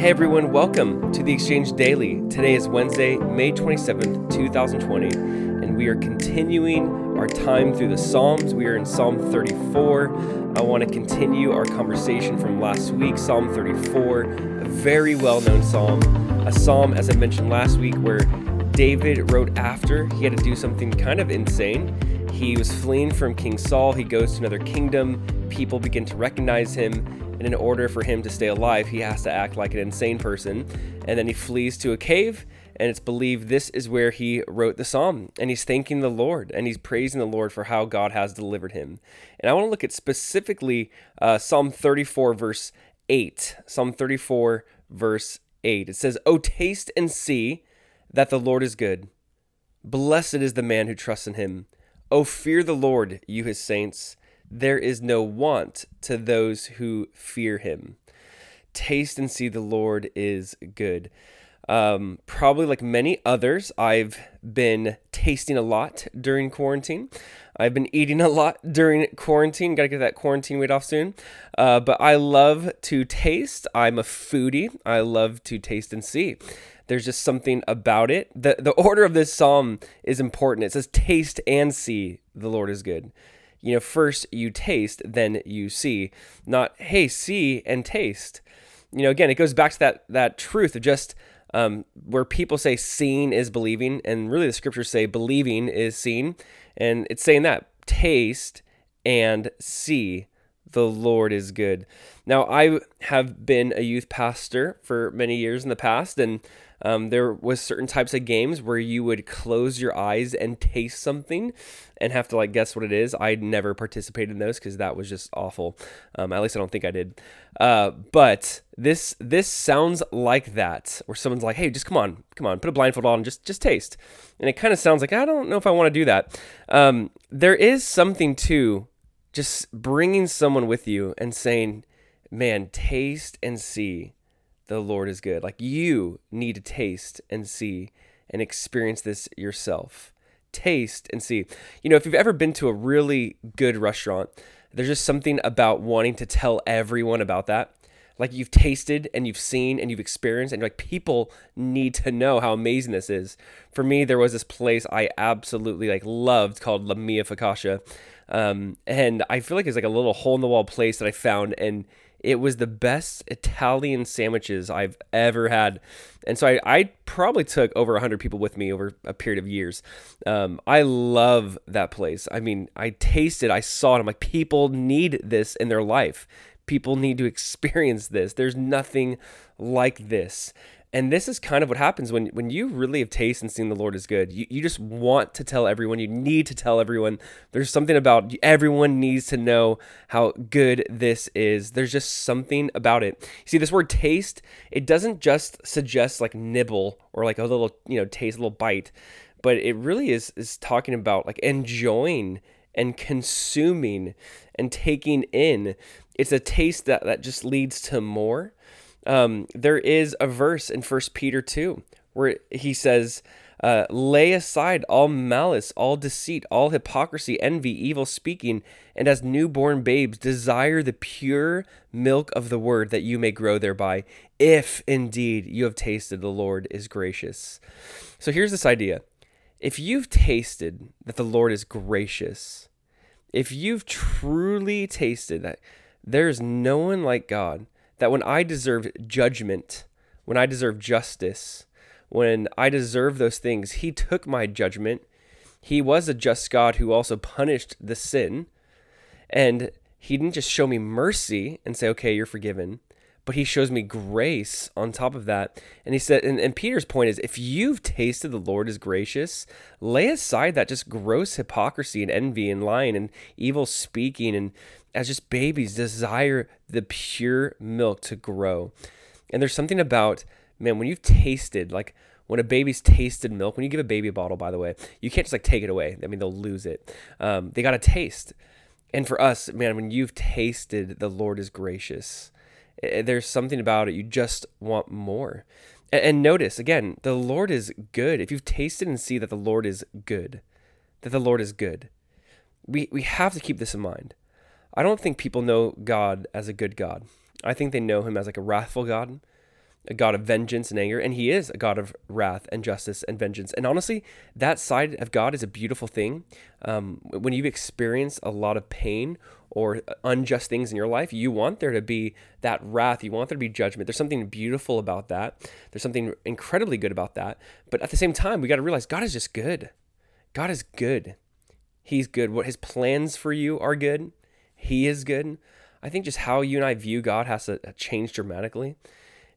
Hey everyone, welcome to the Exchange Daily. Today is Wednesday, May 27th, 2020, and we are continuing our time through the Psalms. We are in Psalm 34. I want to continue our conversation from last week, Psalm 34, a very well known psalm. A psalm, as I mentioned last week, where David wrote after he had to do something kind of insane. He was fleeing from King Saul, he goes to another kingdom, people begin to recognize him and in order for him to stay alive, he has to act like an insane person. And then he flees to a cave, and it's believed this is where he wrote the psalm. And he's thanking the Lord, and he's praising the Lord for how God has delivered him. And I want to look at specifically uh, Psalm 34, verse 8. Psalm 34, verse 8. It says, Oh, taste and see that the Lord is good. Blessed is the man who trusts in him. Oh, fear the Lord, you his saints there is no want to those who fear him. Taste and see the Lord is good. Um, probably like many others, I've been tasting a lot during quarantine. I've been eating a lot during quarantine. Got to get that quarantine weight off soon. Uh, but I love to taste. I'm a foodie. I love to taste and see. There's just something about it. The, the order of this psalm is important. It says, Taste and see the Lord is good you know, first you taste, then you see. Not, hey, see and taste. You know, again, it goes back to that that truth of just um, where people say seeing is believing, and really the scriptures say believing is seen, and it's saying that taste and see the Lord is good. Now, I have been a youth pastor for many years in the past, and um, there was certain types of games where you would close your eyes and taste something and have to like guess what it is. I never participated in those because that was just awful. Um, at least I don't think I did. Uh, but this this sounds like that, where someone's like, "Hey, just come on, come on, put a blindfold on, just just taste." And it kind of sounds like I don't know if I want to do that. Um, there is something to just bringing someone with you and saying, "Man, taste and see." the Lord is good. Like you need to taste and see and experience this yourself. Taste and see. You know, if you've ever been to a really good restaurant, there's just something about wanting to tell everyone about that. Like you've tasted and you've seen and you've experienced, and like, people need to know how amazing this is. For me, there was this place I absolutely like loved called La Mia Focaccia. Um, and I feel like it's like a little hole in the wall place that I found and it was the best Italian sandwiches I've ever had. And so I, I probably took over 100 people with me over a period of years. Um, I love that place. I mean, I tasted, I saw it. I'm like, people need this in their life. People need to experience this. There's nothing like this. And this is kind of what happens when, when you really have tasted and seen the Lord is good. You, you just want to tell everyone. You need to tell everyone. There's something about everyone needs to know how good this is. There's just something about it. See, this word taste, it doesn't just suggest like nibble or like a little, you know, taste, a little bite, but it really is is talking about like enjoying and consuming and taking in. It's a taste that, that just leads to more um, there is a verse in First Peter 2 where he says, uh, lay aside all malice, all deceit, all hypocrisy, envy, evil speaking, and as newborn babes, desire the pure milk of the word that you may grow thereby, if indeed you have tasted the Lord is gracious. So here's this idea if you've tasted that the Lord is gracious, if you've truly tasted that there's no one like God, that when I deserved judgment, when I deserved justice, when I deserved those things, He took my judgment. He was a just God who also punished the sin. And He didn't just show me mercy and say, okay, you're forgiven, but He shows me grace on top of that. And He said, and, and Peter's point is if you've tasted the Lord is gracious, lay aside that just gross hypocrisy and envy and lying and evil speaking and as just babies desire the pure milk to grow. And there's something about, man, when you've tasted, like when a baby's tasted milk, when you give a baby a bottle, by the way, you can't just like take it away. I mean, they'll lose it. Um, they got to taste. And for us, man, when you've tasted the Lord is gracious, there's something about it. You just want more. And, and notice, again, the Lord is good. If you've tasted and see that the Lord is good, that the Lord is good, we, we have to keep this in mind. I don't think people know God as a good God. I think they know him as like a wrathful God. a God of vengeance and anger, and He is a God of wrath and justice and vengeance. And honestly, that side of God is a beautiful thing. Um, when you've experienced a lot of pain or unjust things in your life, you want there to be that wrath. You want there to be judgment. There's something beautiful about that. There's something incredibly good about that. But at the same time, we got to realize God is just good. God is good. He's good. What His plans for you are good. He is good. I think just how you and I view God has to uh, change dramatically.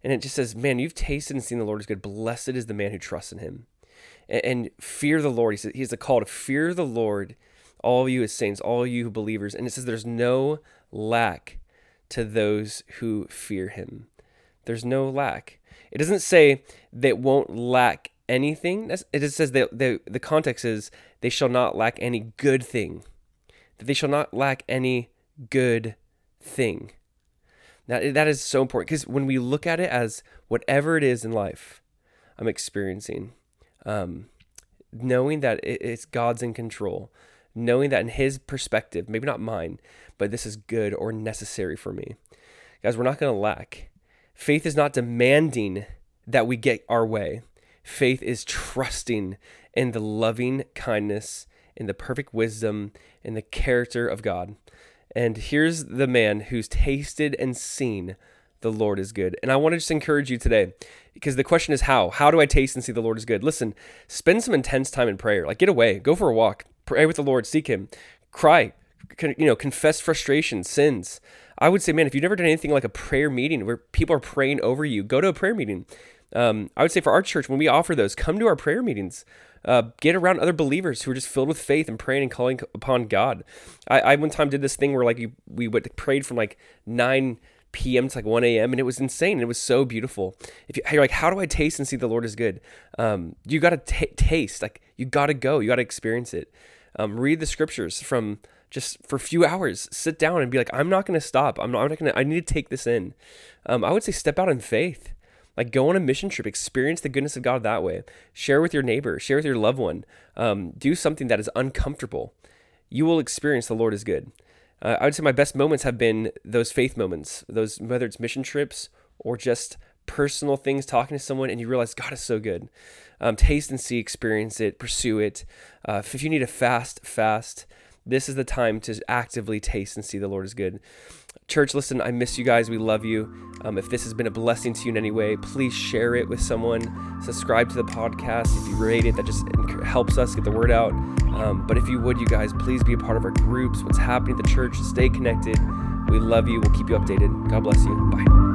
And it just says, man, you've tasted and seen the Lord is good. Blessed is the man who trusts in him. And, and fear the Lord. He says, "He he's a call to fear the Lord, all you as saints, all you believers. And it says there's no lack to those who fear him. There's no lack. It doesn't say they won't lack anything. It just says that the, the context is they shall not lack any good thing. That they shall not lack any good thing. That, that is so important because when we look at it as whatever it is in life I'm experiencing, um, knowing that it, it's God's in control, knowing that in His perspective, maybe not mine, but this is good or necessary for me. Guys, we're not going to lack. Faith is not demanding that we get our way. Faith is trusting in the loving kindness, in the perfect wisdom, in the character of God. And here's the man who's tasted and seen the Lord is good. And I want to just encourage you today because the question is how? How do I taste and see the Lord is good? Listen, spend some intense time in prayer. Like get away, go for a walk, pray with the Lord, seek him, cry, you know, confess frustration, sins. I would say, man, if you've never done anything like a prayer meeting where people are praying over you, go to a prayer meeting. Um, I would say for our church, when we offer those, come to our prayer meetings. Uh, get around other believers who are just filled with faith and praying and calling upon God. I, I one time did this thing where like you, we would prayed from like 9 p.m. to like 1 a.m. and it was insane. It was so beautiful. If you, are like, how do I taste and see the Lord is good? Um, you got to taste, like you got to go, you got to experience it. Um, read the scriptures from just for a few hours. Sit down and be like, I'm not going to stop. I'm not, I'm not going to. I need to take this in. Um, I would say step out in faith. Like go on a mission trip, experience the goodness of God that way. Share with your neighbor, share with your loved one. Um, do something that is uncomfortable. You will experience the Lord is good. Uh, I would say my best moments have been those faith moments, those whether it's mission trips or just personal things, talking to someone, and you realize God is so good. Um, taste and see, experience it, pursue it. Uh, if you need a fast, fast, this is the time to actively taste and see the Lord is good. Church, listen, I miss you guys. We love you. Um, if this has been a blessing to you in any way, please share it with someone. Subscribe to the podcast. If you rate it, that just helps us get the word out. Um, but if you would, you guys, please be a part of our groups, what's happening at the church. Stay connected. We love you. We'll keep you updated. God bless you. Bye.